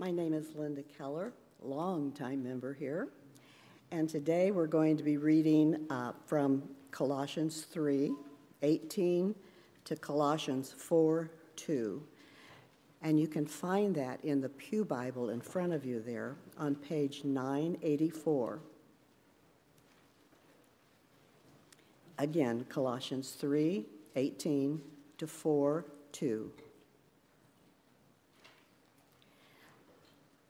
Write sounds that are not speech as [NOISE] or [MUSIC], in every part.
My name is Linda Keller, longtime member here, and today we're going to be reading uh, from Colossians 3 18 to Colossians 4 2. And you can find that in the Pew Bible in front of you there on page 984. Again, Colossians 3 18 to 4 2.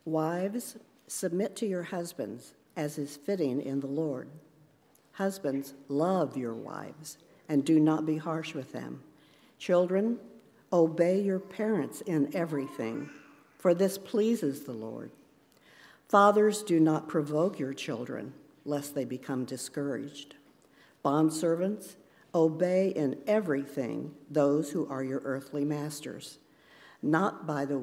Wives, submit to your husbands as is fitting in the Lord. Husbands, love your wives and do not be harsh with them. Children, obey your parents in everything, for this pleases the Lord. Fathers, do not provoke your children, lest they become discouraged. Bondservants, obey in everything those who are your earthly masters, not by the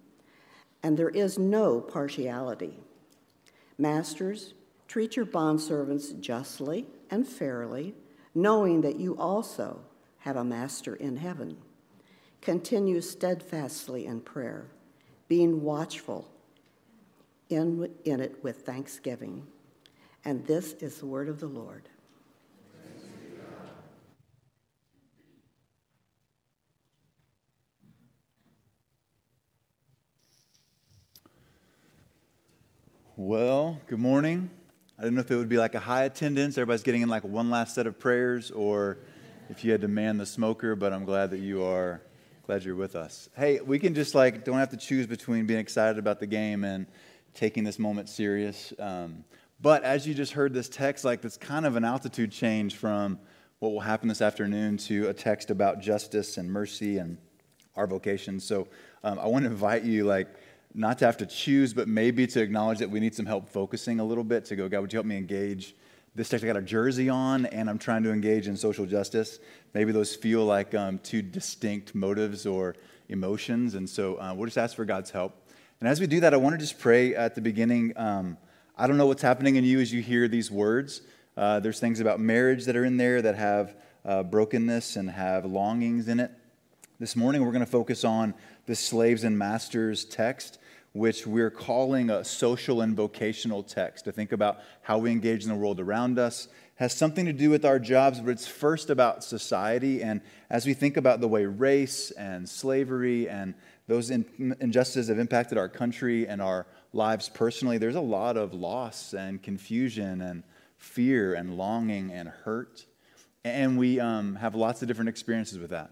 and there is no partiality. Masters, treat your bondservants justly and fairly, knowing that you also have a master in heaven. Continue steadfastly in prayer, being watchful in, in it with thanksgiving. And this is the word of the Lord. Well, good morning. I don't know if it would be like a high attendance, everybody's getting in like one last set of prayers, or if you had to man the smoker, but I'm glad that you are glad you're with us. Hey, we can just like don't have to choose between being excited about the game and taking this moment serious. Um, but as you just heard this text, like that's kind of an altitude change from what will happen this afternoon to a text about justice and mercy and our vocation. So um, I want to invite you, like not to have to choose, but maybe to acknowledge that we need some help focusing a little bit to go, God, would you help me engage this text? I got a jersey on and I'm trying to engage in social justice. Maybe those feel like um, two distinct motives or emotions. And so uh, we'll just ask for God's help. And as we do that, I want to just pray at the beginning. Um, I don't know what's happening in you as you hear these words. Uh, there's things about marriage that are in there that have uh, brokenness and have longings in it. This morning, we're going to focus on the slaves and masters text which we're calling a social and vocational text to think about how we engage in the world around us has something to do with our jobs but it's first about society. And as we think about the way race and slavery and those injustices have impacted our country and our lives personally there's a lot of loss and confusion and fear and longing and hurt. And we um, have lots of different experiences with that.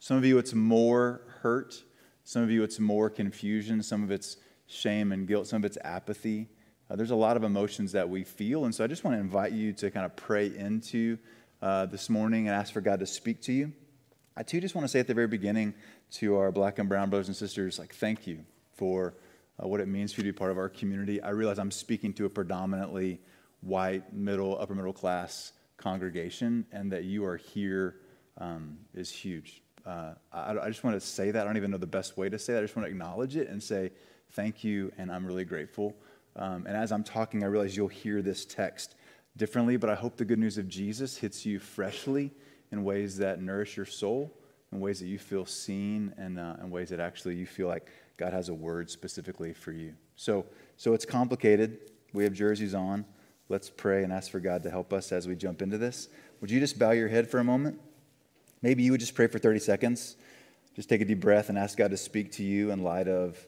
Some of you it's more hurt some of you, it's more confusion. Some of it's shame and guilt. Some of it's apathy. Uh, there's a lot of emotions that we feel. And so I just want to invite you to kind of pray into uh, this morning and ask for God to speak to you. I too just want to say at the very beginning to our black and brown brothers and sisters, like, thank you for uh, what it means for you to be part of our community. I realize I'm speaking to a predominantly white, middle, upper middle class congregation, and that you are here um, is huge uh, I, I, just want to say that. I don't even know the best way to say that. I just want to acknowledge it and say thank you, and I'm really grateful. Um, and as I'm talking, I realize you'll hear this text differently, but I hope the good news of Jesus hits you freshly in ways that nourish your soul, in ways that you feel seen, and uh, in ways that actually you feel like God has a word specifically for you. So, so it's complicated. We have jerseys on. Let's pray and ask for God to help us as we jump into this. Would you just bow your head for a moment? Maybe you would just pray for 30 seconds. Just take a deep breath and ask God to speak to you in light of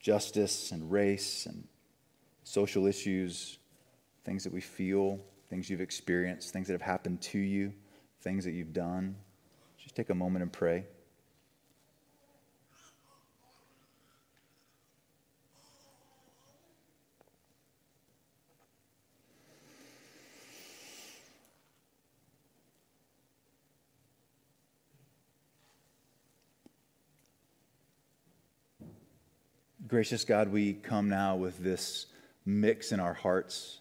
justice and race and social issues, things that we feel, things you've experienced, things that have happened to you, things that you've done. Just take a moment and pray. Gracious God, we come now with this mix in our hearts,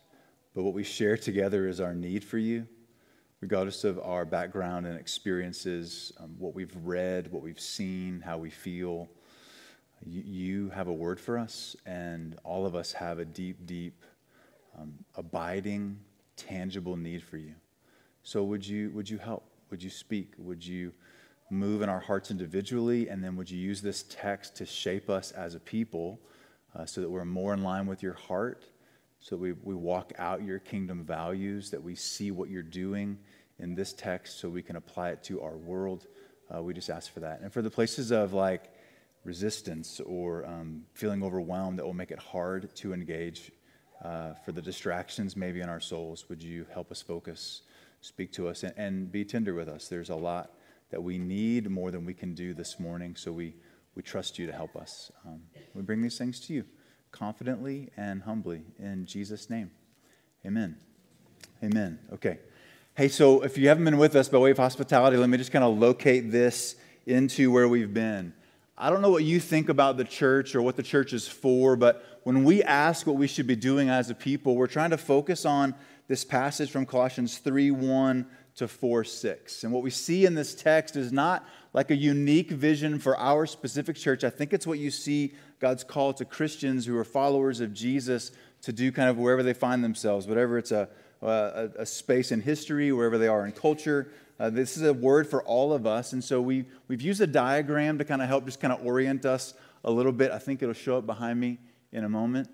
but what we share together is our need for you, regardless of our background and experiences, um, what we've read, what we've seen, how we feel. You, have a word for us, and all of us have a deep, deep, um, abiding, tangible need for you. So would you, would you help? Would you speak? Would you move in our hearts individually? And then would you use this text to shape us as a people uh, so that we're more in line with your heart? So we, we walk out your kingdom values, that we see what you're doing in this text so we can apply it to our world. Uh, we just ask for that. And for the places of like resistance or um, feeling overwhelmed that will make it hard to engage, uh, for the distractions maybe in our souls, would you help us focus? speak to us and, and be tender with us. There's a lot that we need more than we can do this morning, so we, we trust you to help us. Um, we bring these things to you confidently and humbly in Jesus' name. Amen. Amen. Okay. Hey, so if you haven't been with us by way of hospitality, let me just kind of locate this into where we've been. I don't know what you think about the church or what the church is for, but when we ask what we should be doing as a people, we're trying to focus on this passage from Colossians 3 1 to 4 6. And what we see in this text is not like a unique vision for our specific church. I think it's what you see God's call to Christians who are followers of Jesus to do kind of wherever they find themselves, whatever it's a, a, a space in history, wherever they are in culture. Uh, this is a word for all of us. And so we, we've used a diagram to kind of help just kind of orient us a little bit. I think it'll show up behind me in a moment.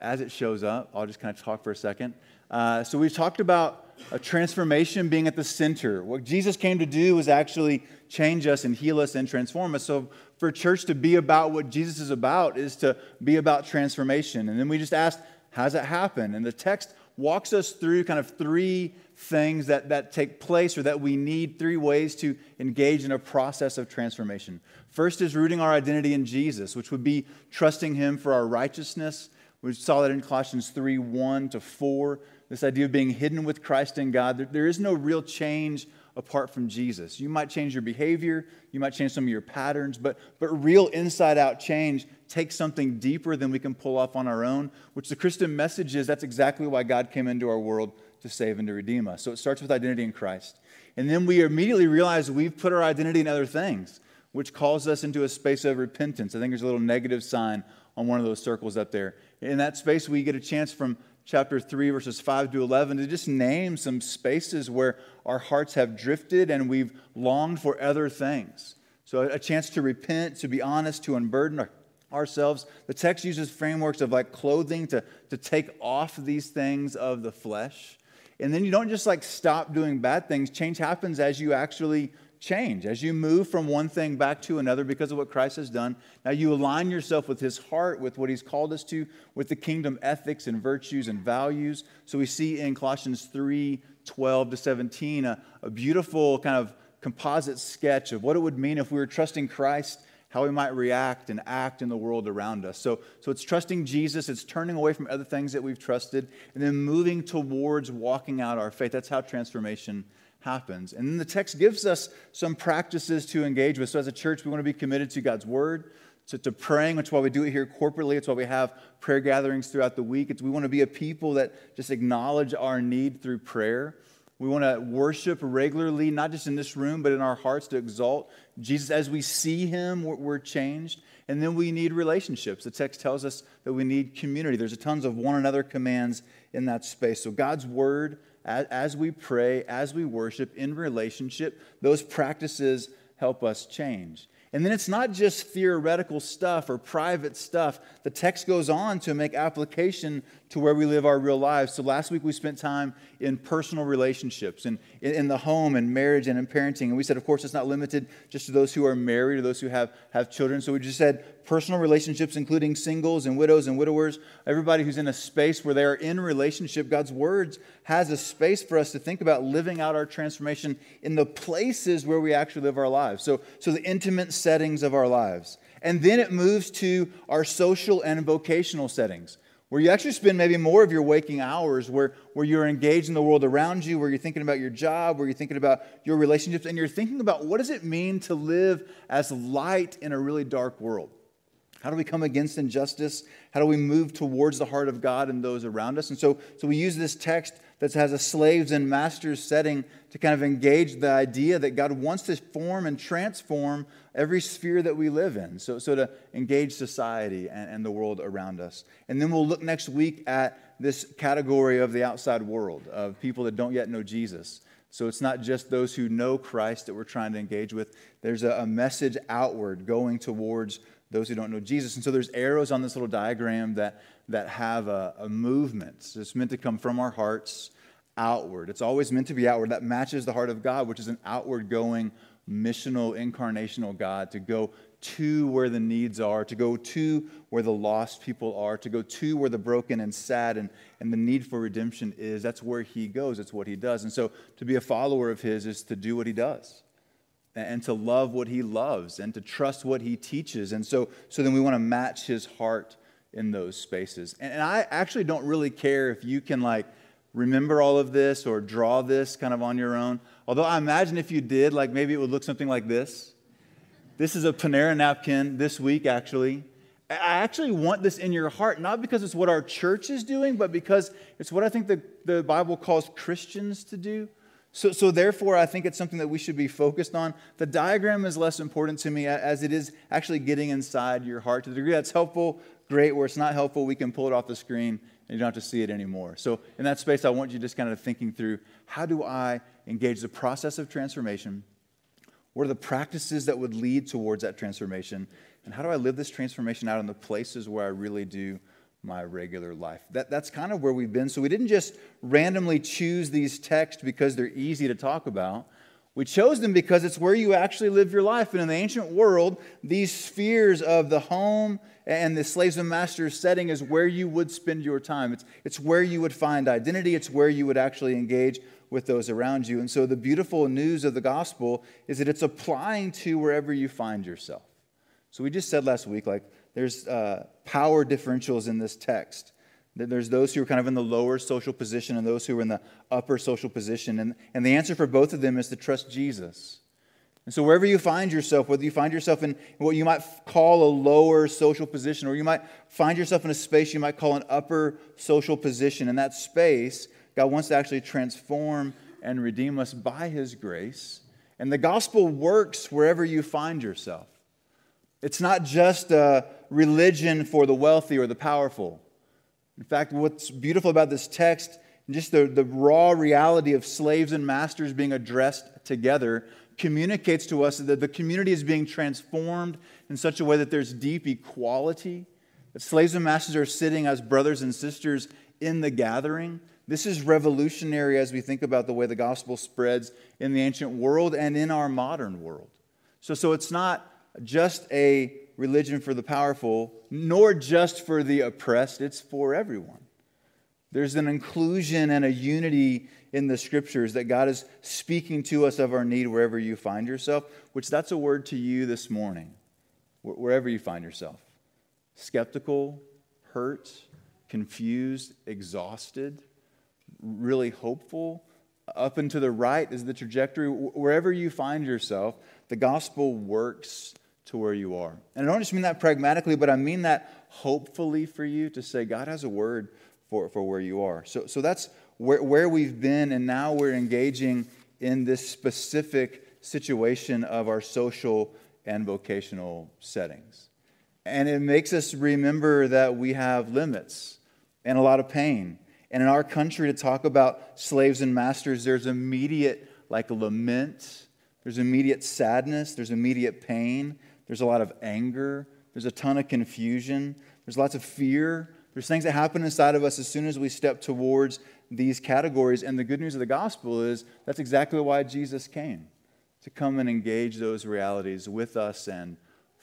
As it shows up, I'll just kind of talk for a second. Uh, so we've talked about a transformation being at the center. What Jesus came to do was actually change us and heal us and transform us. So for church to be about what Jesus is about is to be about transformation. And then we just asked, how does that happen? And the text walks us through kind of three things that, that take place or that we need, three ways to engage in a process of transformation. First is rooting our identity in Jesus, which would be trusting Him for our righteousness. We saw that in Colossians 3 1 to 4 this idea of being hidden with Christ in God. There, there is no real change apart from Jesus. You might change your behavior, you might change some of your patterns, but, but real inside out change takes something deeper than we can pull off on our own, which the Christian message is that's exactly why God came into our world to save and to redeem us. So it starts with identity in Christ. And then we immediately realize we've put our identity in other things, which calls us into a space of repentance. I think there's a little negative sign on one of those circles up there. In that space, we get a chance from chapter 3, verses 5 to 11, to just name some spaces where our hearts have drifted and we've longed for other things. So, a chance to repent, to be honest, to unburden our, ourselves. The text uses frameworks of like clothing to, to take off these things of the flesh. And then you don't just like stop doing bad things, change happens as you actually change. As you move from one thing back to another because of what Christ has done, now you align yourself with his heart, with what he's called us to, with the kingdom ethics and virtues and values. So we see in Colossians 3 12 to 17 a, a beautiful kind of composite sketch of what it would mean if we were trusting Christ how we might react and act in the world around us. So, so it's trusting Jesus, it's turning away from other things that we've trusted, and then moving towards walking out our faith. That's how transformation happens. And then the text gives us some practices to engage with. So, as a church, we want to be committed to God's word, to, to praying, which is why we do it here corporately. It's why we have prayer gatherings throughout the week. It's, we want to be a people that just acknowledge our need through prayer. We want to worship regularly, not just in this room, but in our hearts to exalt Jesus. As we see him, we're, we're changed. And then we need relationships. The text tells us that we need community. There's a tons of one another commands in that space. So God's word as, we pray, as we worship in relationship, those practices help us change. And then it's not just theoretical stuff or private stuff. The text goes on to make application to where we live our real lives. So last week we spent time in personal relationships and in the home and marriage and in parenting. And we said, of course, it's not limited just to those who are married or those who have, have children. So we just said personal relationships, including singles and widows and widowers, everybody who's in a space where they are in relationship. God's words has a space for us to think about living out our transformation in the places where we actually live our lives. So, so the intimate settings of our lives. And then it moves to our social and vocational settings where you actually spend maybe more of your waking hours where, where you're engaged in the world around you, where you're thinking about your job, where you're thinking about your relationships, and you're thinking about what does it mean to live as light in a really dark world. How do we come against injustice? How do we move towards the heart of God and those around us? And so, so we use this text that has a slaves and masters setting to kind of engage the idea that God wants to form and transform every sphere that we live in. So, so to engage society and, and the world around us. And then we'll look next week at this category of the outside world, of people that don't yet know Jesus. So it's not just those who know Christ that we're trying to engage with. There's a, a message outward going towards those who don't know Jesus. And so there's arrows on this little diagram that, that have a, a movement. So it's meant to come from our hearts outward. It's always meant to be outward. That matches the heart of God, which is an outward going, missional, incarnational God to go to where the needs are, to go to where the lost people are, to go to where the broken and sad and, and the need for redemption is. That's where he goes, it's what he does. And so to be a follower of his is to do what he does and to love what he loves and to trust what he teaches. And so, so then we want to match his heart in those spaces. And, and I actually don't really care if you can like remember all of this or draw this kind of on your own. Although I imagine if you did, like maybe it would look something like this. This is a Panera napkin this week, actually. I actually want this in your heart, not because it's what our church is doing, but because it's what I think the, the Bible calls Christians to do. So, so, therefore, I think it's something that we should be focused on. The diagram is less important to me as it is actually getting inside your heart. To the degree that's helpful, great. Where it's not helpful, we can pull it off the screen and you don't have to see it anymore. So, in that space, I want you just kind of thinking through how do I engage the process of transformation? What are the practices that would lead towards that transformation? And how do I live this transformation out in the places where I really do my regular life. That, that's kind of where we've been. So we didn't just randomly choose these texts because they're easy to talk about. We chose them because it's where you actually live your life. And in the ancient world, these spheres of the home and the slaves and masters setting is where you would spend your time. It's, it's where you would find identity, it's where you would actually engage with those around you. And so the beautiful news of the gospel is that it's applying to wherever you find yourself. So we just said last week, like, there's uh, power differentials in this text. There's those who are kind of in the lower social position and those who are in the upper social position. And, and the answer for both of them is to trust Jesus. And so, wherever you find yourself, whether you find yourself in what you might call a lower social position, or you might find yourself in a space you might call an upper social position, in that space, God wants to actually transform and redeem us by His grace. And the gospel works wherever you find yourself. It's not just a religion for the wealthy or the powerful. In fact, what's beautiful about this text, just the, the raw reality of slaves and masters being addressed together, communicates to us that the community is being transformed in such a way that there's deep equality, that slaves and masters are sitting as brothers and sisters in the gathering. This is revolutionary as we think about the way the gospel spreads in the ancient world and in our modern world. So, so it's not just a religion for the powerful, nor just for the oppressed, it's for everyone. There's an inclusion and a unity in the scriptures that God is speaking to us of our need wherever you find yourself, which that's a word to you this morning, wherever you find yourself. Skeptical, hurt, confused, exhausted, really hopeful. Up and to the right is the trajectory. Wherever you find yourself, the gospel works to where you are. And I don't just mean that pragmatically, but I mean that hopefully for you to say, God has a word for, for where you are. So, so that's where, where we've been, and now we're engaging in this specific situation of our social and vocational settings. And it makes us remember that we have limits and a lot of pain. And in our country, to talk about slaves and masters, there's immediate, like, lament, there's immediate sadness, there's immediate pain. There's a lot of anger. There's a ton of confusion. There's lots of fear. There's things that happen inside of us as soon as we step towards these categories. And the good news of the gospel is that's exactly why Jesus came to come and engage those realities with us and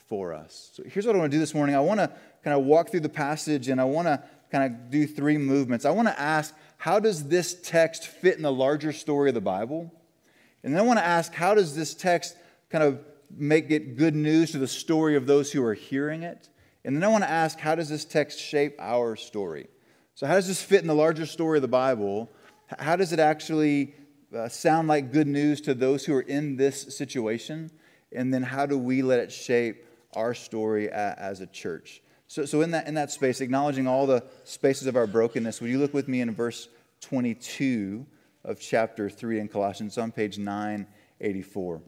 for us. So here's what I want to do this morning I want to kind of walk through the passage and I want to kind of do three movements. I want to ask, how does this text fit in the larger story of the Bible? And then I want to ask, how does this text kind of make it good news to the story of those who are hearing it. And then I want to ask how does this text shape our story? So, how does this fit in the larger story of the Bible? How does it actually uh, sound like good news to those who are in this situation? And then how do we let it shape our story as a church. So, so in, that, in that space, acknowledging all the spaces of our brokenness, would you look with me in verse 22 of chapter 3 in Colossians on page 984? It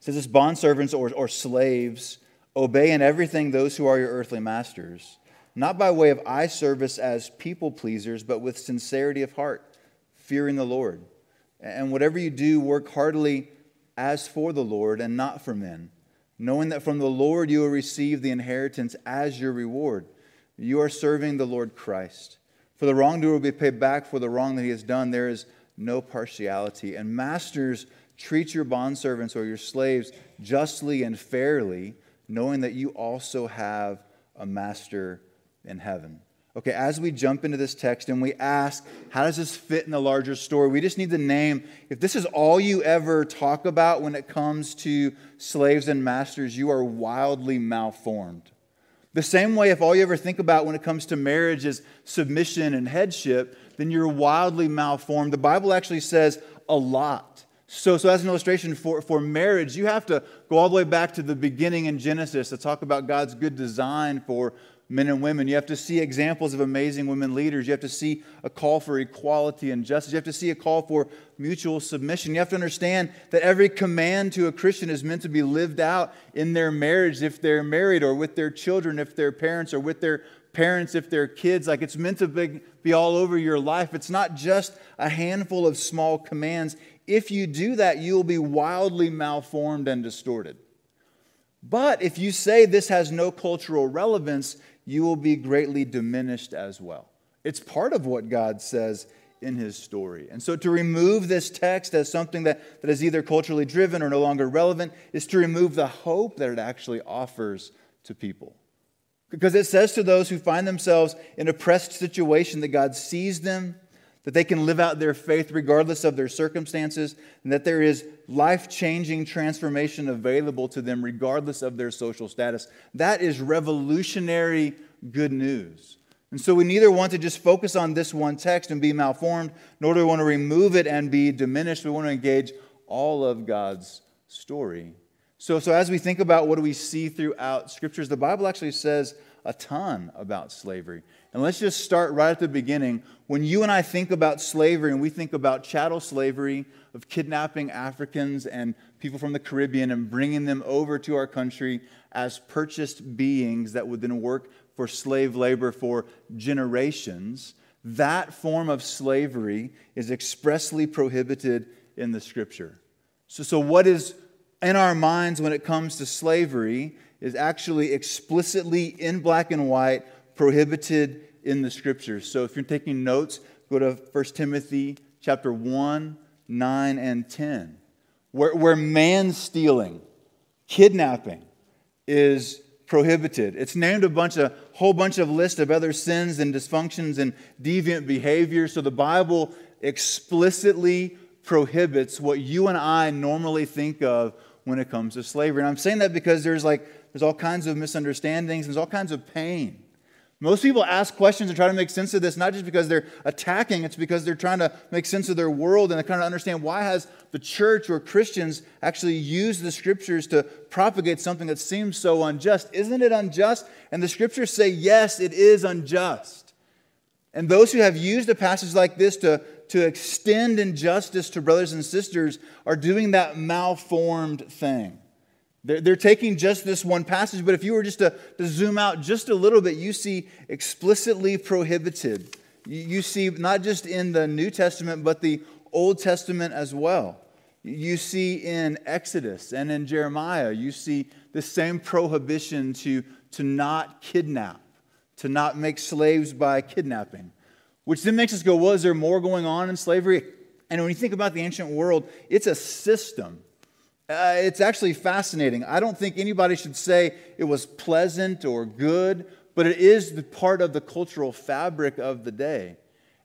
says, This bondservants or, or slaves, obey in everything those who are your earthly masters, not by way of eye service as people pleasers, but with sincerity of heart, fearing the Lord. And whatever you do, work heartily as for the Lord and not for men, knowing that from the Lord you will receive the inheritance as your reward. You are serving the Lord Christ. For the wrongdoer will be paid back for the wrong that he has done. There is no partiality. And masters, treat your bondservants or your slaves justly and fairly, knowing that you also have a master in heaven. Okay, as we jump into this text and we ask, how does this fit in the larger story? We just need to name if this is all you ever talk about when it comes to slaves and masters, you are wildly malformed. The same way, if all you ever think about when it comes to marriage is submission and headship, then you're wildly malformed. The Bible actually says a lot. So, so as an illustration for, for marriage, you have to go all the way back to the beginning in Genesis to talk about God's good design for men and women. You have to see examples of amazing women leaders. You have to see a call for equality and justice. You have to see a call for mutual submission. You have to understand that every command to a Christian is meant to be lived out in their marriage if they're married, or with their children if they're parents, or with their parents if they're kids. Like it's meant to be, be all over your life. It's not just a handful of small commands. If you do that, you'll be wildly malformed and distorted. But if you say this has no cultural relevance, you will be greatly diminished as well. It's part of what God says in his story. And so to remove this text as something that, that is either culturally driven or no longer relevant is to remove the hope that it actually offers to people. Because it says to those who find themselves in a pressed situation that God sees them, that they can live out their faith regardless of their circumstances, and that there is life changing transformation available to them regardless of their social status. That is revolutionary good news. And so we neither want to just focus on this one text and be malformed, nor do we want to remove it and be diminished. We want to engage all of God's story. So, so as we think about what do we see throughout scriptures, the Bible actually says a ton about slavery. And let's just start right at the beginning. When you and I think about slavery and we think about chattel slavery, of kidnapping Africans and people from the Caribbean and bringing them over to our country as purchased beings that would then work for slave labor for generations, that form of slavery is expressly prohibited in the scripture. So, so what is in our minds when it comes to slavery is actually explicitly in black and white prohibited in the scriptures. So if you're taking notes, go to 1 Timothy chapter 1, 9, and 10, where, where man stealing, kidnapping is prohibited. It's named a bunch of whole bunch of list of other sins and dysfunctions and deviant behavior. So the Bible explicitly prohibits what you and I normally think of when it comes to slavery. And I'm saying that because there's like there's all kinds of misunderstandings, there's all kinds of pain. Most people ask questions and try to make sense of this, not just because they're attacking, it's because they're trying to make sense of their world and they kind of understand why has the church or Christians actually used the scriptures to propagate something that seems so unjust. Isn't it unjust? And the scriptures say, yes, it is unjust. And those who have used a passage like this to, to extend injustice to brothers and sisters are doing that malformed thing. They're, they're taking just this one passage, but if you were just to, to zoom out just a little bit, you see explicitly prohibited. You, you see not just in the New Testament, but the Old Testament as well. You see in Exodus and in Jeremiah, you see the same prohibition to, to not kidnap, to not make slaves by kidnapping. Which then makes us go, well, is there more going on in slavery? And when you think about the ancient world, it's a system. Uh, it's actually fascinating. I don't think anybody should say it was pleasant or good, but it is the part of the cultural fabric of the day.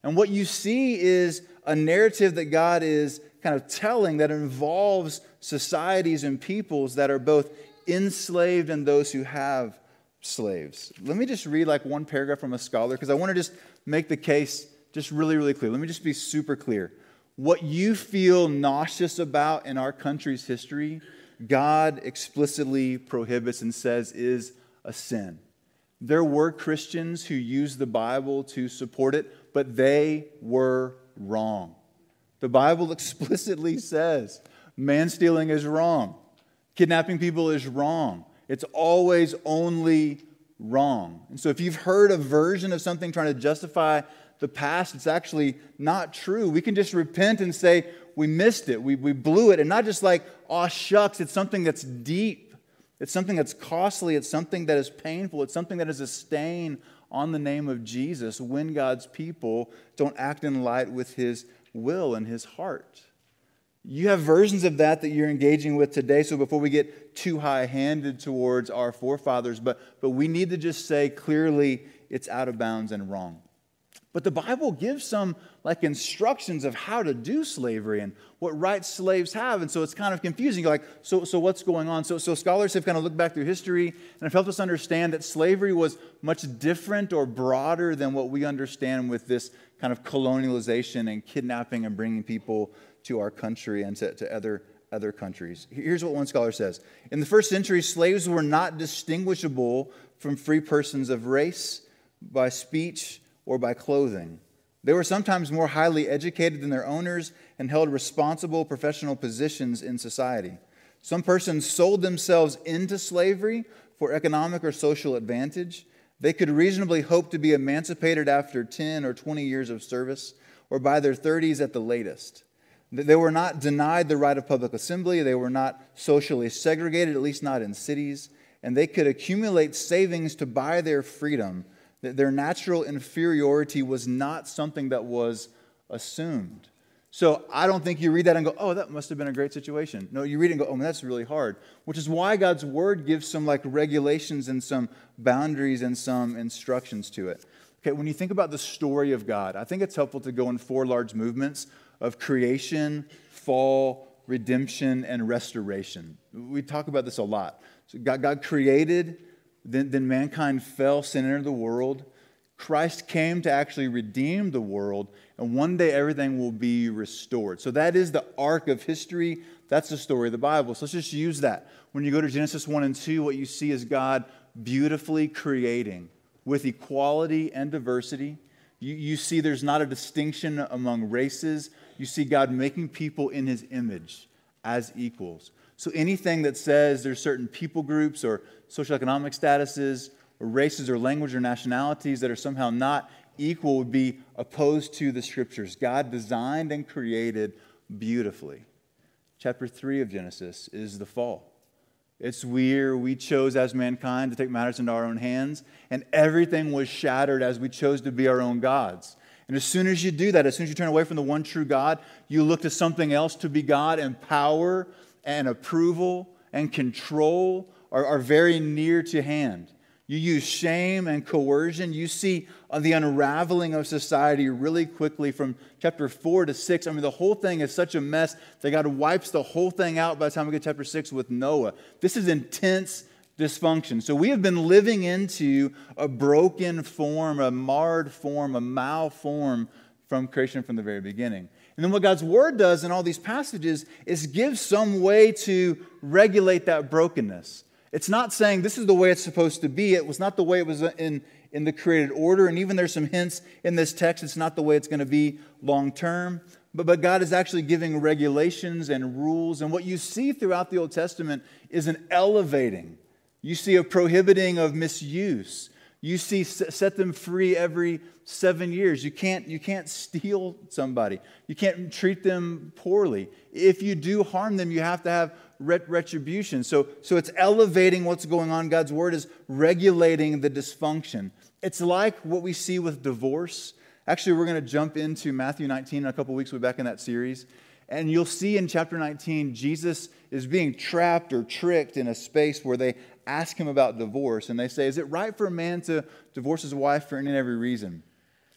And what you see is a narrative that God is kind of telling that involves societies and peoples that are both enslaved and those who have slaves. Let me just read like one paragraph from a scholar because I want to just make the case just really, really clear. Let me just be super clear what you feel nauseous about in our country's history, God explicitly prohibits and says is a sin. There were Christians who used the Bible to support it, but they were wrong. The Bible [LAUGHS] explicitly says man stealing is wrong, kidnapping people is wrong. It's always only wrong. And so if you've heard a version of something trying to justify the past, it's actually not true. We can just repent and say, we missed it, we, we blew it, and not just like, oh, shucks, it's something that's deep. It's something that's costly. It's something that is painful. It's something that is a stain on the name of Jesus when God's people don't act in light with his will and his heart. You have versions of that that you're engaging with today. So before we get too high handed towards our forefathers, but, but we need to just say clearly it's out of bounds and wrong. But the Bible gives some like instructions of how to do slavery and what rights slaves have. And so it's kind of confusing. You're like, so, so what's going on? So, so scholars have kind of looked back through history and have helped us understand that slavery was much different or broader than what we understand with this kind of colonialization and kidnapping and bringing people to our country and to, to other, other countries. Here's what one scholar says In the first century, slaves were not distinguishable from free persons of race by speech or by clothing. They were sometimes more highly educated than their owners and held responsible professional positions in society. Some persons sold themselves into slavery for economic or social advantage. They could reasonably hope to be emancipated after 10 or 20 years of service or by their 30s at the latest. They were not denied the right of public assembly. They were not socially segregated, at least not in cities. And they could accumulate savings to buy their freedom their natural inferiority was not something that was assumed. So I don't think you read that and go, oh, that must have been a great situation. No, you read it and go, oh, man, that's really hard. Which is why God's word gives some like regulations and some boundaries and some instructions to it. Okay, when you think about the story of God, I think it's helpful to go in four large movements of creation, fall, redemption, and restoration. We talk about this a lot. So God, God created then, then mankind fell, sin entered the world. Christ came to actually redeem the world, and one day everything will be restored. So that is the arc of history. That's the story of the Bible. So let's just use that. When you go to Genesis 1 and 2, what you see is God beautifully creating with equality and diversity. You, you see there's not a distinction among races. You see God making people in his image as equals. So anything that says there's certain people groups or socioeconomic statuses or races or language or nationalities that are somehow not equal would be opposed to the scriptures. God designed and created beautifully. Chapter 3 of Genesis is the fall. It's where we chose as mankind to take matters into our own hands, and everything was shattered as we chose to be our own gods. And as soon as you do that, as soon as you turn away from the one true God, you look to something else to be God and power and approval and control are, are very near to hand. You use shame and coercion. You see uh, the unraveling of society really quickly from chapter 4 to 6. I mean, the whole thing is such a mess that God wipes the whole thing out by the time we get to chapter 6 with Noah. This is intense dysfunction. So we have been living into a broken form, a marred form, a malform from creation from the very beginning. And then what God's word does in all these passages is give some way to regulate that brokenness. It's not saying this is the way it's supposed to be. It was not the way it was in, in the created order. And even there's some hints in this text, it's not the way it's going to be long term. But, but God is actually giving regulations and rules. And what you see throughout the Old Testament is an elevating. You see a prohibiting of misuse. You see, set them free every seven years. You can't, you can't steal somebody. You can't treat them poorly. If you do harm them, you have to have retribution. So, so it's elevating what's going on. God's word is regulating the dysfunction. It's like what we see with divorce. Actually, we're going to jump into Matthew 19 in a couple weeks. We'll be back in that series. And you'll see in chapter 19, Jesus is being trapped or tricked in a space where they ask him about divorce. And they say, Is it right for a man to divorce his wife for any and every reason?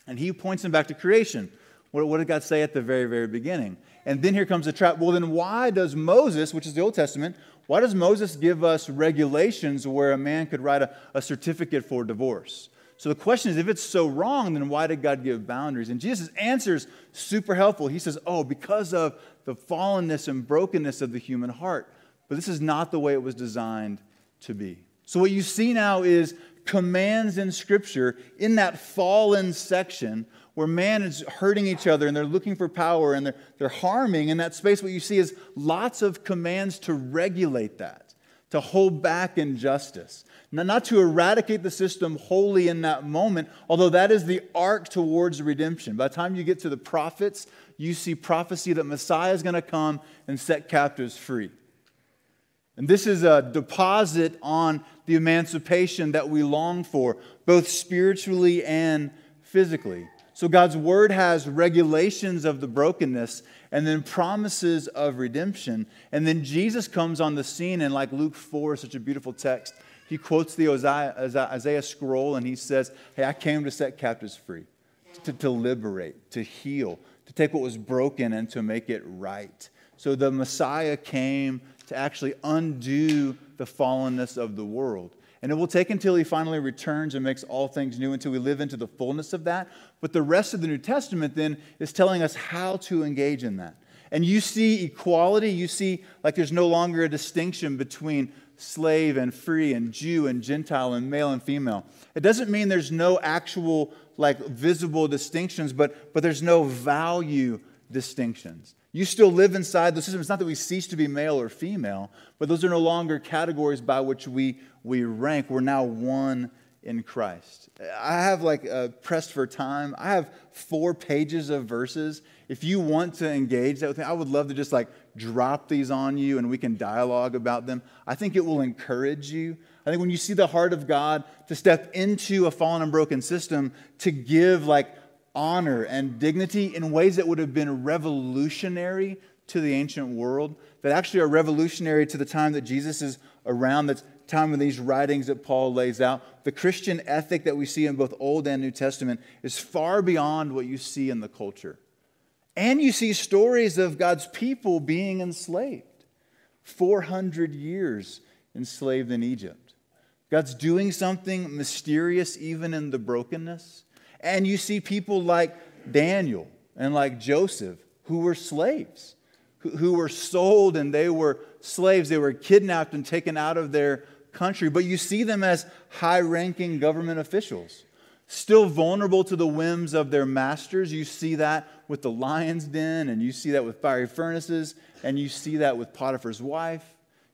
And he points them back to creation. What, what did God say at the very, very beginning? And then here comes the trap. Well, then why does Moses, which is the Old Testament, why does Moses give us regulations where a man could write a, a certificate for divorce? So the question is if it's so wrong, then why did God give boundaries? And Jesus' answer is super helpful. He says, Oh, because of the fallenness and brokenness of the human heart. but this is not the way it was designed to be. So, what you see now is commands in Scripture in that fallen section where man is hurting each other and they're looking for power and they're, they're harming. In that space, what you see is lots of commands to regulate that, to hold back injustice. Not to eradicate the system wholly in that moment, although that is the arc towards redemption. By the time you get to the prophets, you see prophecy that Messiah is going to come and set captives free. And this is a deposit on the emancipation that we long for, both spiritually and physically. So God's word has regulations of the brokenness and then promises of redemption. And then Jesus comes on the scene, and like Luke 4, such a beautiful text, he quotes the Isaiah, scroll and he says, Hey, I came to set captives free, to, to liberate, to heal, to take what was broken and to make it right. So the Messiah came to actually undo the fallenness of the world. And it will take until he finally returns and makes all things new until we live into the fullness of that. But the rest of the New Testament then is telling us how to engage in that. And you see equality, you see like there's no longer a distinction between slave and free and Jew and Gentile and male and female. It doesn't mean there's no actual like visible distinctions, but, but there's no value distinctions. You still live inside the system. It's not that we cease to be male or female, but those are no longer categories by which we, we rank. We're now one in Christ. I have like pressed for time. I have four pages of verses. If you want to engage that with me, I would love to just like drop these on you and we can dialogue about them. I think it will encourage you. I think when you see the heart of God to step into a fallen and broken system to give like honor and dignity in ways that would have been revolutionary to the ancient world, that actually are revolutionary to the time that Jesus is around, that's time of these writings that Paul lays out. The Christian ethic that we see in both Old and New Testament is far beyond what you see in the culture. And you see stories of God's people being enslaved 400 years enslaved in Egypt. God's doing something mysterious even in the brokenness. And you see people like Daniel and like Joseph who were slaves, who were sold and they were slaves. They were kidnapped and taken out of their country. But you see them as high ranking government officials, still vulnerable to the whims of their masters. You see that with the lion's den, and you see that with fiery furnaces, and you see that with Potiphar's wife.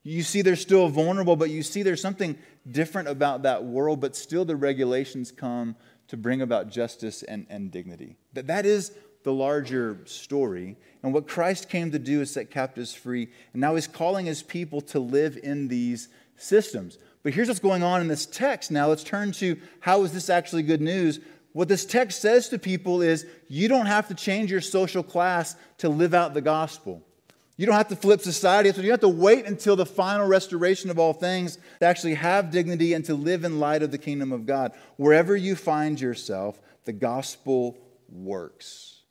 You see they're still vulnerable, but you see there's something different about that world, but still the regulations come to bring about justice and, and dignity. That, that is the larger story. And what Christ came to do is set captives free. And now he's calling his people to live in these systems. But here's what's going on in this text. Now let's turn to how is this actually good news? What this text says to people is you don't have to change your social class to live out the gospel. You don't have to flip society. So you have to wait until the final restoration of all things to actually have dignity and to live in light of the kingdom of God. Wherever you find yourself, the gospel works.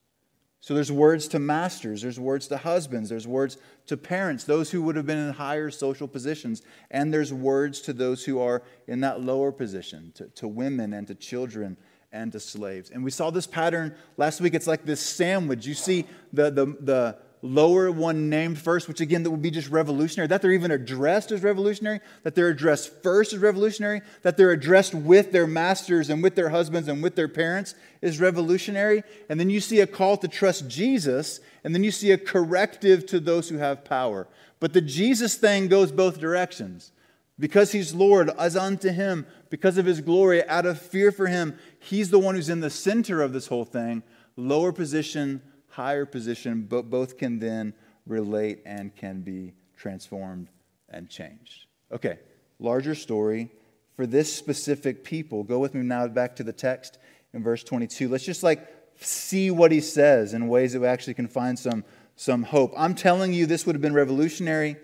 So there's words to masters, there's words to husbands, there's words to parents, those who would have been in higher social positions, and there's words to those who are in that lower position, to, to women and to children and to slaves. And we saw this pattern last week. It's like this sandwich. You see the, the, the lower one named first, which again, that would be just revolutionary. That they're even addressed as revolutionary, that they're addressed first as revolutionary, that they're addressed with their masters and with their husbands and with their parents is revolutionary. And then you see a call to trust Jesus, and then you see a corrective to those who have power. But the Jesus thing goes both directions. Because he's Lord, as unto him, because of his glory, out of fear for him, he's the one who's in the center of this whole thing. Lower position, higher position, but both can then relate and can be transformed and changed. Okay, larger story for this specific people. Go with me now back to the text in verse 22. Let's just like see what he says in ways that we actually can find some, some hope. I'm telling you, this would have been revolutionary.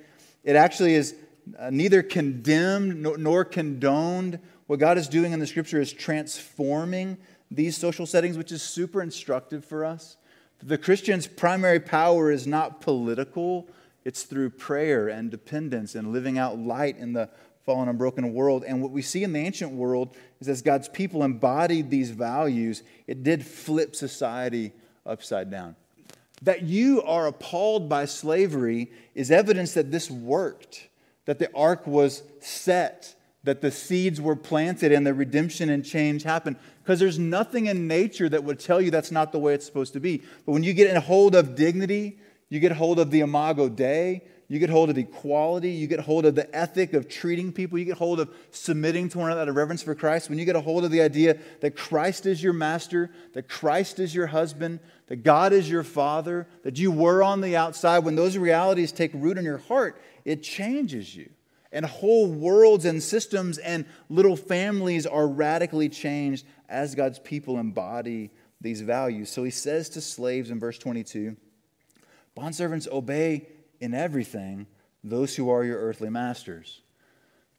It actually is uh, neither condemned nor, nor condoned. What God is doing in the scripture is transforming these social settings, which is super instructive for us. The Christian's primary power is not political, it's through prayer and dependence and living out light in the fallen and broken world. And what we see in the ancient world is as God's people embodied these values, it did flip society upside down. That you are appalled by slavery is evidence that this worked. that the arc was set, that the seeds were planted, and the redemption and change happened. Because there's nothing in nature that would tell you that's not the way it's supposed to be. But when you get in hold of dignity, you get hold of the imago Dei, you get hold of equality, you get hold of the ethic of treating people, you get hold of submitting to one another out of reverence for Christ, when you get a hold of the idea that Christ is your master, that Christ is your husband, that God is your father, that you were on the outside, when those realities take root in your heart, it changes you. And whole worlds and systems and little families are radically changed as God's people embody these values. So he says to slaves in verse 22 Bondservants, obey in everything those who are your earthly masters.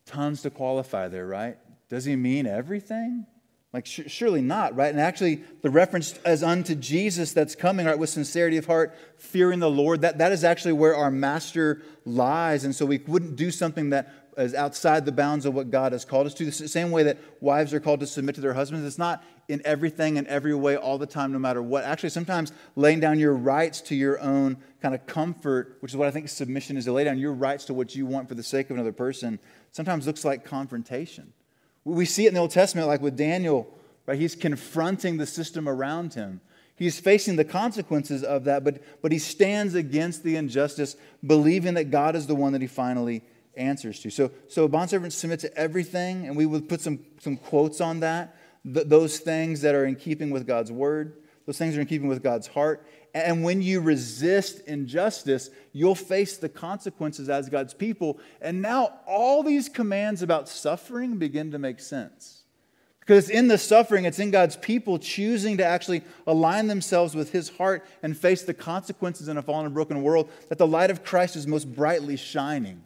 Tons to qualify there, right? Does he mean everything? Like, sh- surely not, right? And actually, the reference as unto Jesus that's coming, right, with sincerity of heart, fearing the Lord, that, that is actually where our master lies. And so we wouldn't do something that is outside the bounds of what God has called us to. The same way that wives are called to submit to their husbands. It's not in everything and every way all the time, no matter what. Actually, sometimes laying down your rights to your own kind of comfort, which is what I think submission is to lay down your rights to what you want for the sake of another person, sometimes looks like confrontation. We see it in the Old Testament, like with Daniel, right? He's confronting the system around him. He's facing the consequences of that, but, but he stands against the injustice, believing that God is the one that he finally answers to. So, so bondservants submit to everything, and we would put some, some quotes on that. Th- those things that are in keeping with God's word, those things are in keeping with God's heart. And when you resist injustice, you'll face the consequences as God's people. And now all these commands about suffering begin to make sense. Because in the suffering, it's in God's people choosing to actually align themselves with His heart and face the consequences in a fallen and broken world that the light of Christ is most brightly shining.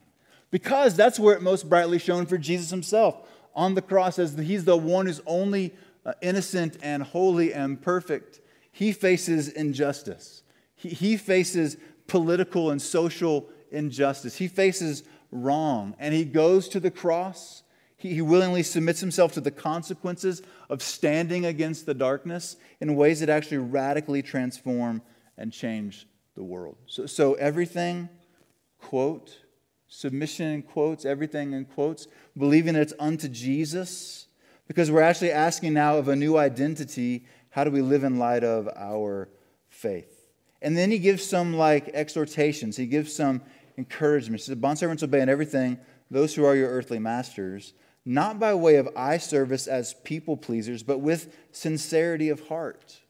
Because that's where it most brightly shone for Jesus himself on the cross, as he's the one who's only uh, innocent and holy and perfect. He faces injustice, he, he faces political and social injustice, he faces wrong, and he goes to the cross. He, he willingly submits himself to the consequences of standing against the darkness in ways that actually radically transform and change the world. So, so everything, quote, submission in quotes, everything in quotes, believing that it's unto Jesus, because we're actually asking now of a new identity. How do we live in light of our faith? And then he gives some like exhortations. He gives some encouragement. He says, Bondservants, obey in everything those who are your earthly masters, not by way of eye service as people pleasers, but with sincerity of heart.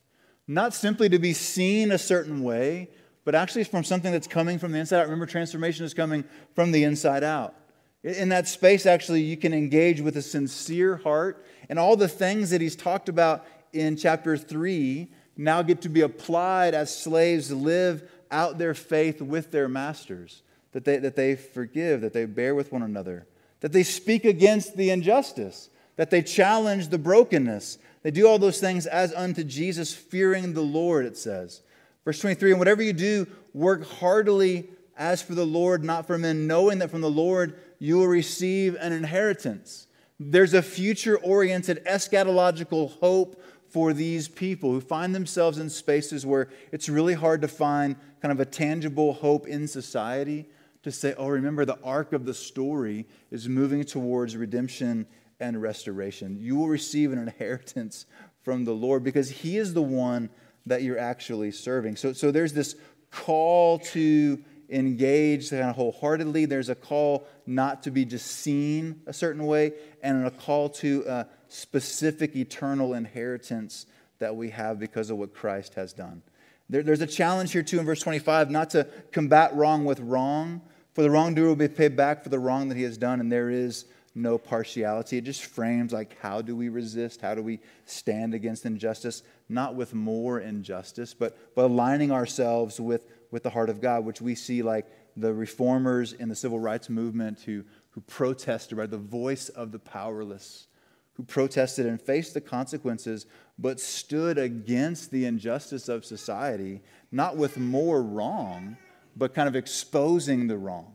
Not simply to be seen a certain way, but actually from something that's coming from the inside out. Remember, transformation is coming from the inside out. In that space, actually, you can engage with a sincere heart, and all the things that he's talked about in chapter 3 now get to be applied as slaves live out their faith with their masters. That they, that they forgive, that they bear with one another, that they speak against the injustice, that they challenge the brokenness. They do all those things as unto Jesus, fearing the Lord, it says. Verse 23 And whatever you do, work heartily as for the Lord, not for men, knowing that from the Lord you will receive an inheritance. There's a future oriented eschatological hope for these people who find themselves in spaces where it's really hard to find kind of a tangible hope in society to say, oh, remember, the arc of the story is moving towards redemption and restoration. You will receive an inheritance from the Lord because He is the one that you're actually serving. So, so there's this call to engage kind of wholeheartedly. There's a call not to be just seen a certain way, and a call to a specific eternal inheritance that we have because of what Christ has done. There, there's a challenge here, too, in verse 25 not to combat wrong with wrong, for the wrongdoer will be paid back for the wrong that he has done, and there is no partiality. It just frames like how do we resist? How do we stand against injustice? Not with more injustice, but, but aligning ourselves with, with the heart of God, which we see like the reformers in the civil rights movement who, who protested by the voice of the powerless, who protested and faced the consequences, but stood against the injustice of society, not with more wrong, but kind of exposing the wrong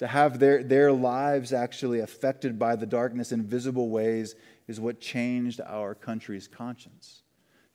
to have their, their lives actually affected by the darkness in visible ways is what changed our country's conscience.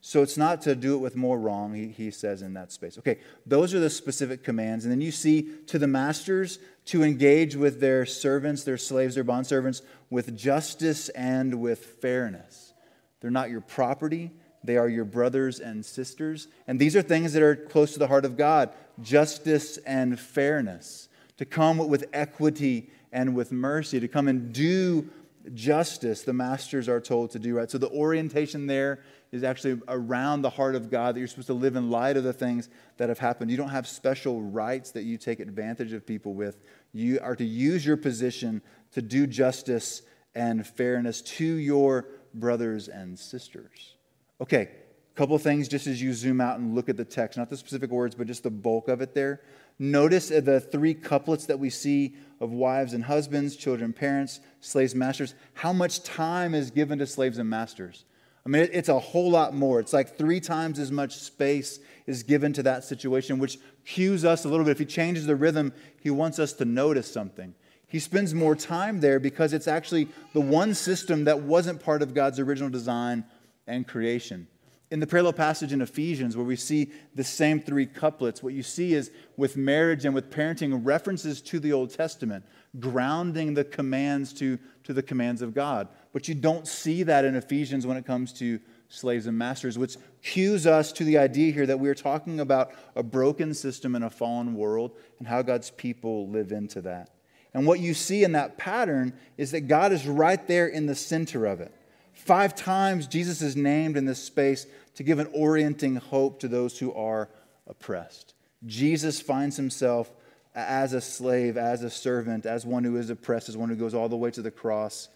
So it's not to do it with more wrong, he, he says in that space. Okay, those are the specific commands. And then you see to the masters, to engage with their servants, their slaves, their bondservants, with justice and with fairness. They're not your property, they are your brothers and sisters. And these are things that are close to the heart of God justice and fairness, to come with equity and with mercy, to come and do justice, the masters are told to do, right? So the orientation there is actually around the heart of God that you're supposed to live in light of the things that have happened. You don't have special rights that you take advantage of people with. You are to use your position to do justice and fairness to your brothers and sisters. Okay, a couple things just as you zoom out and look at the text, not the specific words, but just the bulk of it there. Notice the three couplets that we see of wives and husbands, children, parents, slaves, masters. How much time is given to slaves and masters? I mean, it's a whole lot more. It's like three times as much space is given to that situation, which cues us a little bit. If he changes the rhythm, he wants us to notice something. He spends more time there because it's actually the one system that wasn't part of God's original design and creation. In the parallel passage in Ephesians, where we see the same three couplets, what you see is with marriage and with parenting references to the Old Testament, grounding the commands to, to the commands of God. But you don't see that in Ephesians when it comes to slaves and masters, which cues us to the idea here that we're talking about a broken system in a fallen world and how God's people live into that. And what you see in that pattern is that God is right there in the center of it. Five times Jesus is named in this space to give an orienting hope to those who are oppressed. Jesus finds himself as a slave, as a servant, as one who is oppressed, as one who goes all the way to the cross.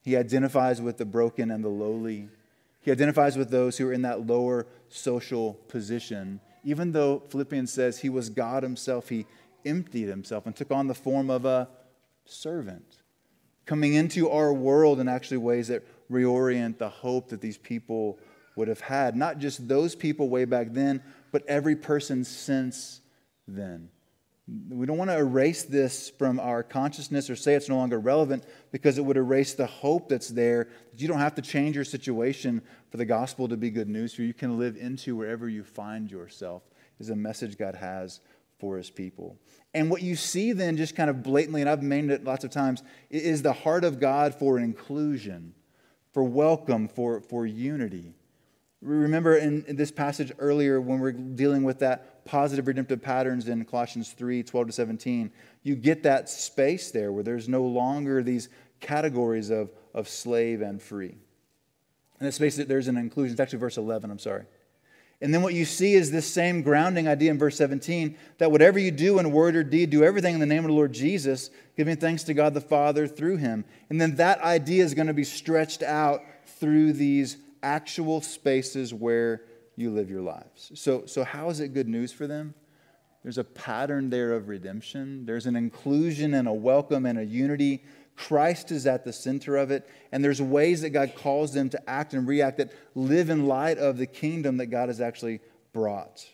He identifies with the broken and the lowly. He identifies with those who are in that lower social position. Even though Philippians says he was God himself, he emptied himself and took on the form of a servant, coming into our world in actually ways that reorient the hope that these people would have had. Not just those people way back then, but every person since then. We don't want to erase this from our consciousness or say it's no longer relevant because it would erase the hope that's there. You don't have to change your situation for the gospel to be good news for you. You can live into wherever you find yourself, is a message God has for his people. And what you see then, just kind of blatantly, and I've mentioned it lots of times, is the heart of God for inclusion, for welcome, for, for unity. Remember in, in, this passage earlier when we're dealing with that positive redemptive patterns in Colossians 3 12 to 17, you get that space there where there's no longer these categories of, of slave and free. In that space, that there's an inclusion. It's actually verse 11, I'm sorry. And then what you see is this same grounding idea in verse 17 that whatever you do in word or deed, do everything in the name of the Lord Jesus, giving thanks to God the Father through him. And then that idea is going to be stretched out through these actual spaces where you live your lives. So, so how is it good news for them? There's a pattern there of redemption. There's an inclusion and a welcome and a unity. Christ is at the center of it. And there's ways that God calls them to act and react that live in light of the kingdom that God has actually brought.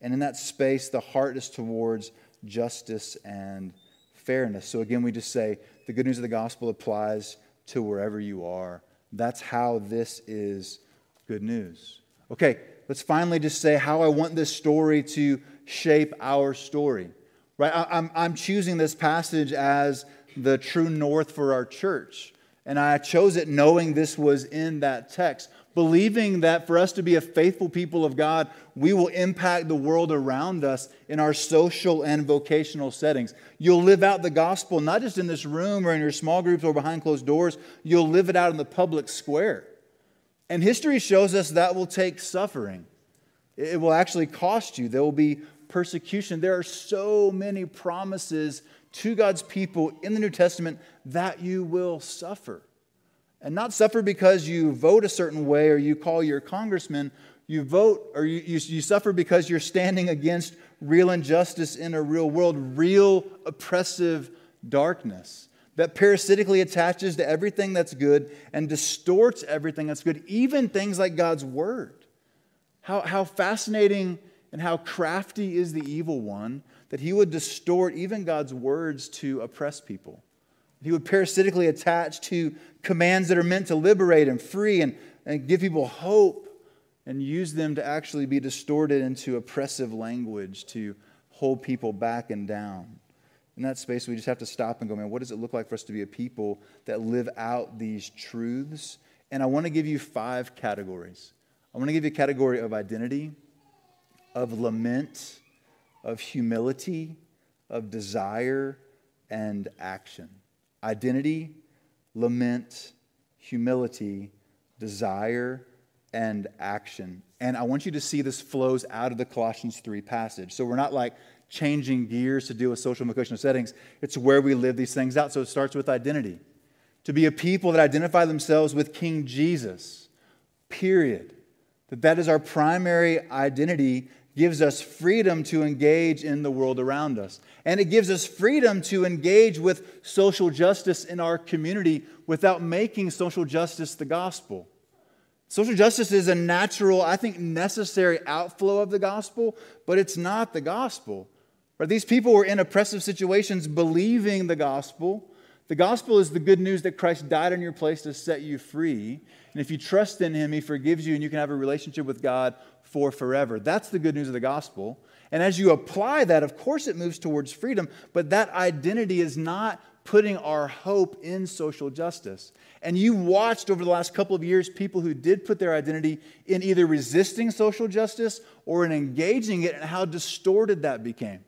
And in that space, the heart is towards justice and fairness. So again, we just say the good news of the gospel applies to wherever you are that's how this is good news. Okay, let's finally just say how I want this story to shape our story. Right? I'm, I'm choosing this passage as the true north for our church. And I chose it knowing this was in that text believing that for us to be a faithful people of God, we will impact the world around us in our social and vocational settings. You'll live out the gospel not just in this room or in your small groups or behind closed doors, you'll live it out in the public square. And history shows us that will take suffering. It will actually cost you. There will be persecution. There are so many promises to God's people in the New Testament that you will suffer and not suffer because you vote a certain way or you call your congressman. You vote or you, you, you, suffer because you're standing against real injustice in a real world, real oppressive darkness that parasitically attaches to everything that's good and distorts everything that's good, even things like God's word. How, how fascinating and how crafty is the evil one that he would distort even God's words to oppress people. He would parasitically attach to commands that are meant to liberate and free and, and give people hope and use them to actually be distorted into oppressive language to hold people back and down. In that space, we just have to stop and go, man, what does it look like for us to be a people that live out these truths? And I want to give you five categories. I want to give you a category of identity, of lament, of humility, of desire, and action. Identity, lament, humility, desire, and action. And I want you to see this flows out of the Colossians 3 passage. So we're not like changing gears to deal with social and vocational settings, it's where we live these things out. So it starts with identity. To be a people that identify themselves with King Jesus, period. That that is our primary identity gives us freedom to engage in the world around us. And it gives us freedom to engage with social justice in our community without making social justice the gospel. Social justice is a natural, I think, necessary outflow of the gospel, but it's not the gospel. Right? These people were in oppressive situations believing the gospel. The gospel is the good news that Christ died in your place to set you free. And if you trust in him, he forgives you and you can have a relationship with God for forever. That's the good news of the gospel. And as you apply that, of course, it moves towards freedom, but that identity is not putting our hope in social justice. And you watched over the last couple of years people who did put their identity in either resisting social justice or in engaging it, and how distorted that became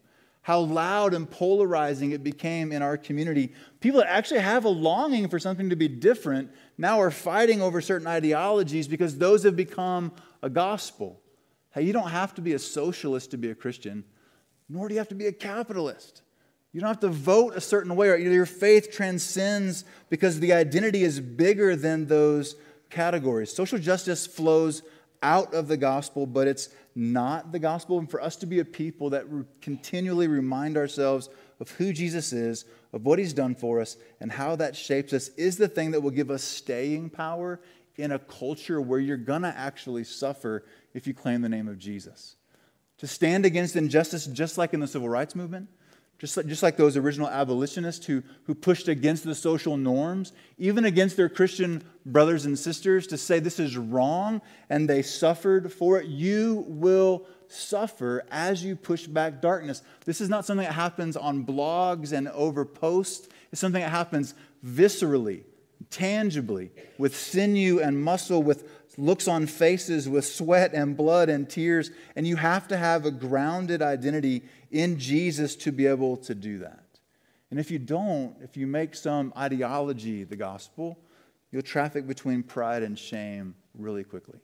how loud and polarizing it became in our community. People that actually have a longing for something to be different now are fighting over certain ideologies because those have become a gospel. Hey, you don't have to be a socialist to be a Christian, nor do you have to be a capitalist. You don't have to vote a certain way. Your faith transcends because the identity is bigger than those categories. Social justice flows out of the gospel, but it's not the gospel, and for us to be a people that continually remind ourselves of who Jesus is, of what he's done for us, and how that shapes us is the thing that will give us staying power in a culture where you're going to actually suffer if you claim the name of Jesus. To stand against injustice, just like in the civil rights movement, just like, just like those original abolitionists who, who pushed against the social norms, even against their Christian brothers and sisters, to say this is wrong and they suffered for it, you will suffer as you push back darkness. This is not something that happens on blogs and over posts, it's something that happens viscerally, tangibly, with sinew and muscle, with looks on faces, with sweat and blood and tears. And you have to have a grounded identity in Jesus to be able to do that. And if you don't, if you make some ideology the gospel, you'll traffic between pride and shame really quickly.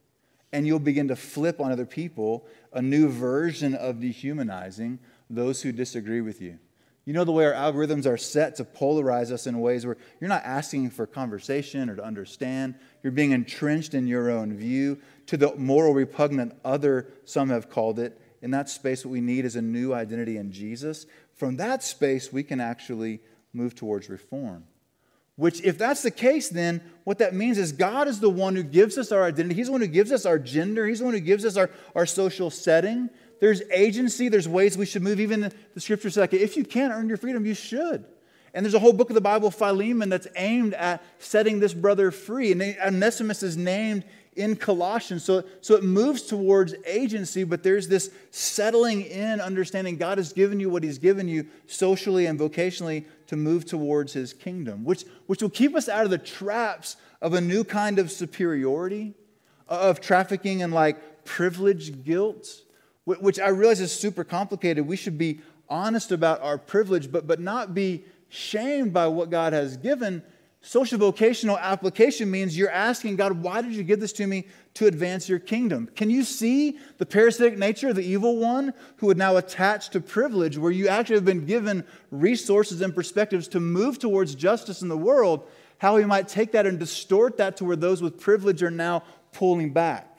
And you'll begin to flip on other people a new version of dehumanizing those who disagree with you. You know the way our algorithms are set to polarize us in ways where you're not asking for conversation or to understand. You're being entrenched in your own view to the moral repugnant other, some have called it, in that space, what we need is a new identity in Jesus. From that space, we can actually move towards reform. Which, if that's the case, then what that means is God is the one who gives us our identity. He's the one who gives us our gender. He's the one who gives us our, our social setting. There's agency, there's ways we should move. Even the scriptures say, like, if you can't earn your freedom, you should. And there's a whole book of the Bible, Philemon, that's aimed at setting this brother free. And Onesimus is named in Colossians. So, so it moves towards agency, but there's this settling in understanding God has given you what He's given you socially and vocationally to move towards His kingdom, which, which will keep us out of the traps of a new kind of superiority, of trafficking and like privilege guilt, which I realize is super complicated. We should be honest about our privilege, but, but not be shamed by what God has given Social vocational application means you're asking God, why did you give this to me to advance your kingdom? Can you see the parasitic nature of the evil one who would now attach to privilege, where you actually have been given resources and perspectives to move towards justice in the world? How he might take that and distort that to where those with privilege are now pulling back.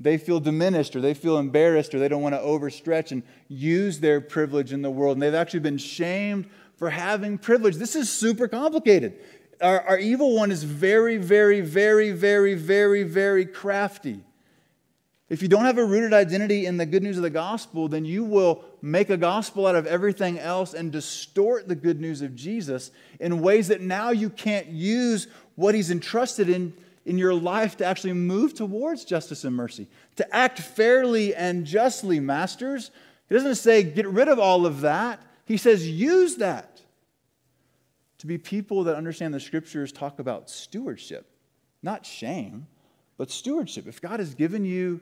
They feel diminished or they feel embarrassed or they don't want to overstretch and use their privilege in the world. And they've actually been shamed for having privilege. This is super complicated our, our evil one is very, very, very, very, very, very crafty. If you don't have a rooted identity in the good news of the gospel, then you will make a gospel out of everything else and distort the good news of Jesus in ways that now you can't use what he's entrusted in in your life to actually move towards justice and mercy, to act fairly and justly, masters. He doesn't say get rid of all of that. He says use that. to be people that understand the scriptures talk about stewardship, not shame, but stewardship. If God has given you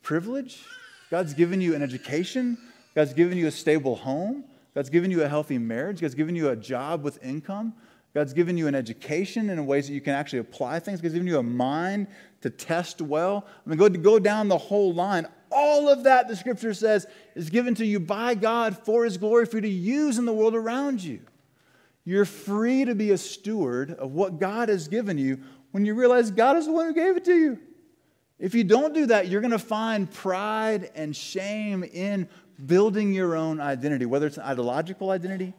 privilege, God's given you an education, God's given you a stable home, God's given you a healthy marriage, God's given you a job with income, God's given you an education in ways that you can actually apply things. God's given you a mind to test well. I mean, go, go down the whole line. All of that, the scripture says, is given to you by God for his glory for you to use in the world around you. You're free to be a steward of what God has given you when you realize God is the one who gave it to you. If you don't do that, you're going to find pride and shame in building your own identity, whether it's an ideological identity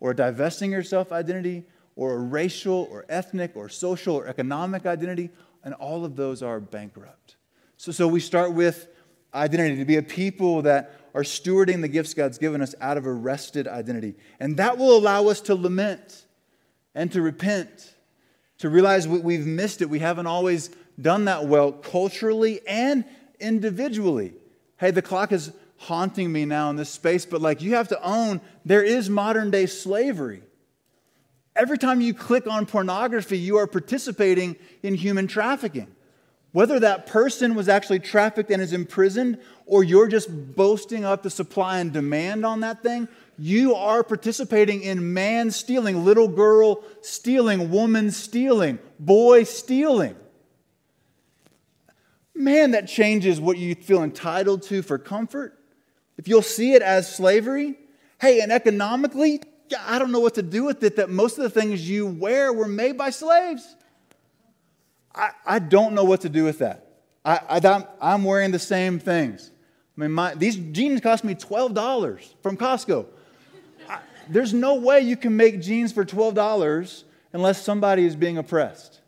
or divesting yourself identity or a racial or ethnic or social or economic identity, and all of those are bankrupt. So, so we start with identity to be a people that are stewarding the gifts God's given us out of a rested identity. And that will allow us to lament and to repent, to realize we've missed it. We haven't always done that well culturally and individually. Hey, the clock is haunting me now in this space, but like you have to own there is modern day slavery. Every time you click on pornography, you are participating in human trafficking. Whether that person was actually trafficked and is imprisoned, or you're just boasting up the supply and demand on that thing, you are participating in man stealing, little girl stealing, woman stealing, boy stealing. Man, that changes what you feel entitled to for comfort. If you'll see it as slavery, hey, and economically, I don't know what to do with it that most of the things you wear were made by slaves. I, I don't know what to do with that. I, I, am wearing the same things. I mean, my, these jeans cost me $12 from Costco. I, there's no way you can make jeans for $12 unless somebody is being oppressed.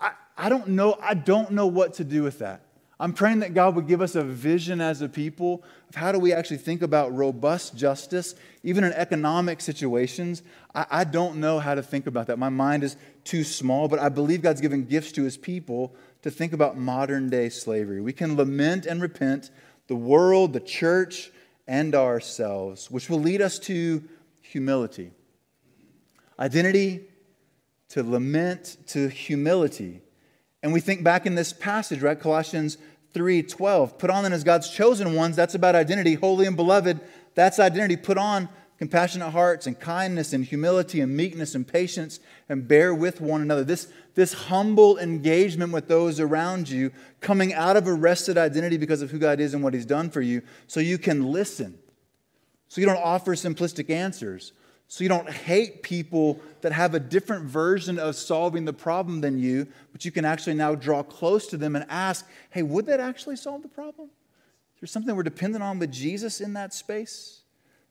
I, I don't know. I don't know what to do with that. I'm praying that God would give us a vision as a people of how do we actually think about robust justice, even in economic situations. I, I, don't know how to think about that. My mind is too small, but I believe God's given gifts to his people to think about modern day slavery. We can lament and repent the world, the church, and ourselves, which will lead us to humility. Identity to lament to humility. And we think back in this passage, right? Colossians 3:12. Put on then as God's chosen ones, that's about identity, holy and beloved. That's identity. Put on compassionate hearts and kindness and humility and meekness and patience and bear with one another. This, this humble engagement with those around you, coming out of a rested identity because of who God is and what He's done for you, so you can listen. So you don't offer simplistic answers. So you don't hate people that have a different version of solving the problem than you, but you can actually now draw close to them and ask, hey, would that actually solve the problem? Is there something we're dependent on with Jesus in that space?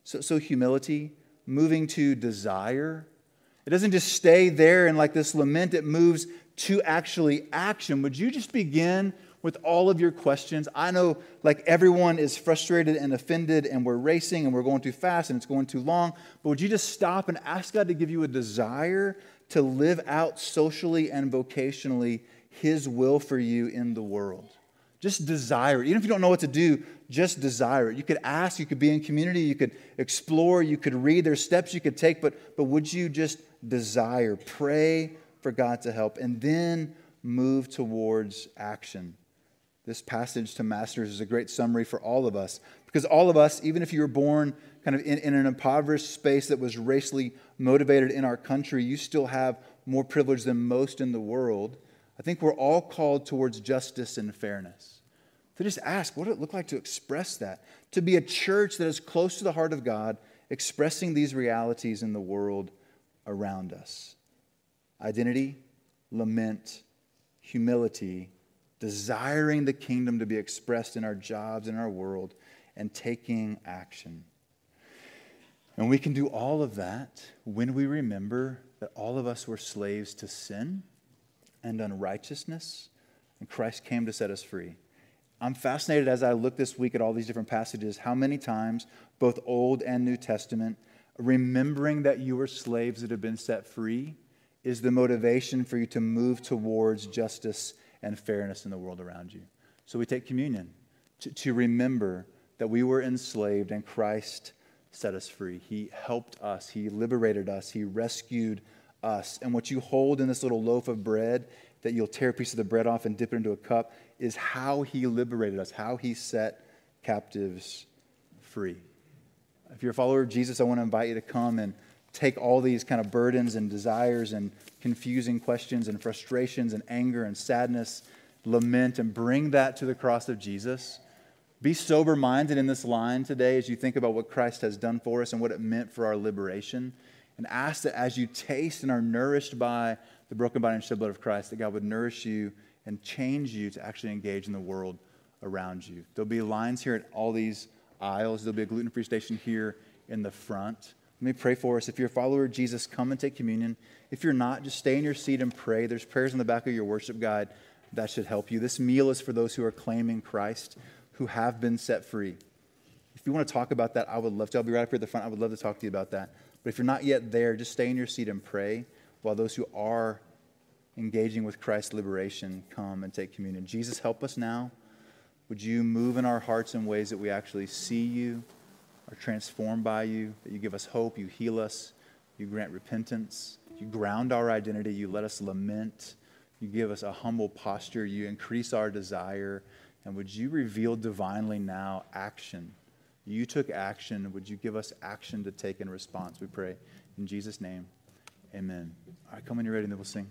So, so humility, moving to desire. It doesn't just stay there in like this lament, it moves to actually action. Would you just begin with all of your questions. I know like everyone is frustrated and offended and we're racing and we're going too fast and it's going too long, but would you just stop and ask God to give you a desire to live out socially and vocationally his will for you in the world? Just desire it. Even if you don't know what to do, just desire it. You could ask, you could be in community, you could explore, you could read. There's steps you could take, but, but would you just desire? Pray for God to help and then move towards action. This passage to Masters is a great summary for all of us because all of us, even if you were born kind of in, in an impoverished space that was racially motivated in our country, you still have more privilege than most in the world. I think we're all called towards justice and fairness. To just ask, what would it look like to express that? To be a church that is close to the heart of God, expressing these realities in the world around us. Identity, lament, humility, desiring the kingdom to be expressed in our jobs, in our world, and taking action. And we can do all of that when we remember that all of us were slaves to sin and unrighteousness, and Christ came to set us free. I'm fascinated as I look this week at all these different passages, how many times, both Old and New Testament, remembering that you were slaves that have been set free is the motivation for you to move towards justice and fairness in the world around you. So we take communion to, to remember that we were enslaved and Christ set us free. He helped us. He liberated us. He rescued us. And what you hold in this little loaf of bread that you'll tear a piece of the bread off and dip it into a cup is how He liberated us, how He set captives free. If you're a follower of Jesus, I want to invite you to come and take all these kind of burdens and desires and confusing questions and frustrations and anger and sadness, lament, and bring that to the cross of Jesus. Be sober minded in this line today as you think about what Christ has done for us and what it meant for our liberation. And ask that as you taste and are nourished by the broken body and shed blood of Christ, that God would nourish you and change you to actually engage in the world around you. There'll be lines here at all these aisles. There'll be a gluten free station here in the front. Let me pray for us. If you're a follower of Jesus, come and take communion. If you're not, just stay in your seat and pray. There's prayers in the back of your worship guide that should help you. This meal is for those who are claiming Christ, who have been set free. If you want to talk about that, I would love to. I'll be right up here at the front. I would love to talk to you about that. But if you're not yet there, just stay in your seat and pray while those who are engaging with Christ's liberation come and take communion. Jesus, help us now. Would you move in our hearts in ways that we actually see you, are transformed by you, that you give us hope, you heal us, you grant repentance, you ground our identity, you let us lament, you give us a humble posture, you increase our desire, and would you reveal divinely now action? You took action. Would you give us action to take in response? We pray. In Jesus' name, amen. All right, come when you're ready, and then we'll sing.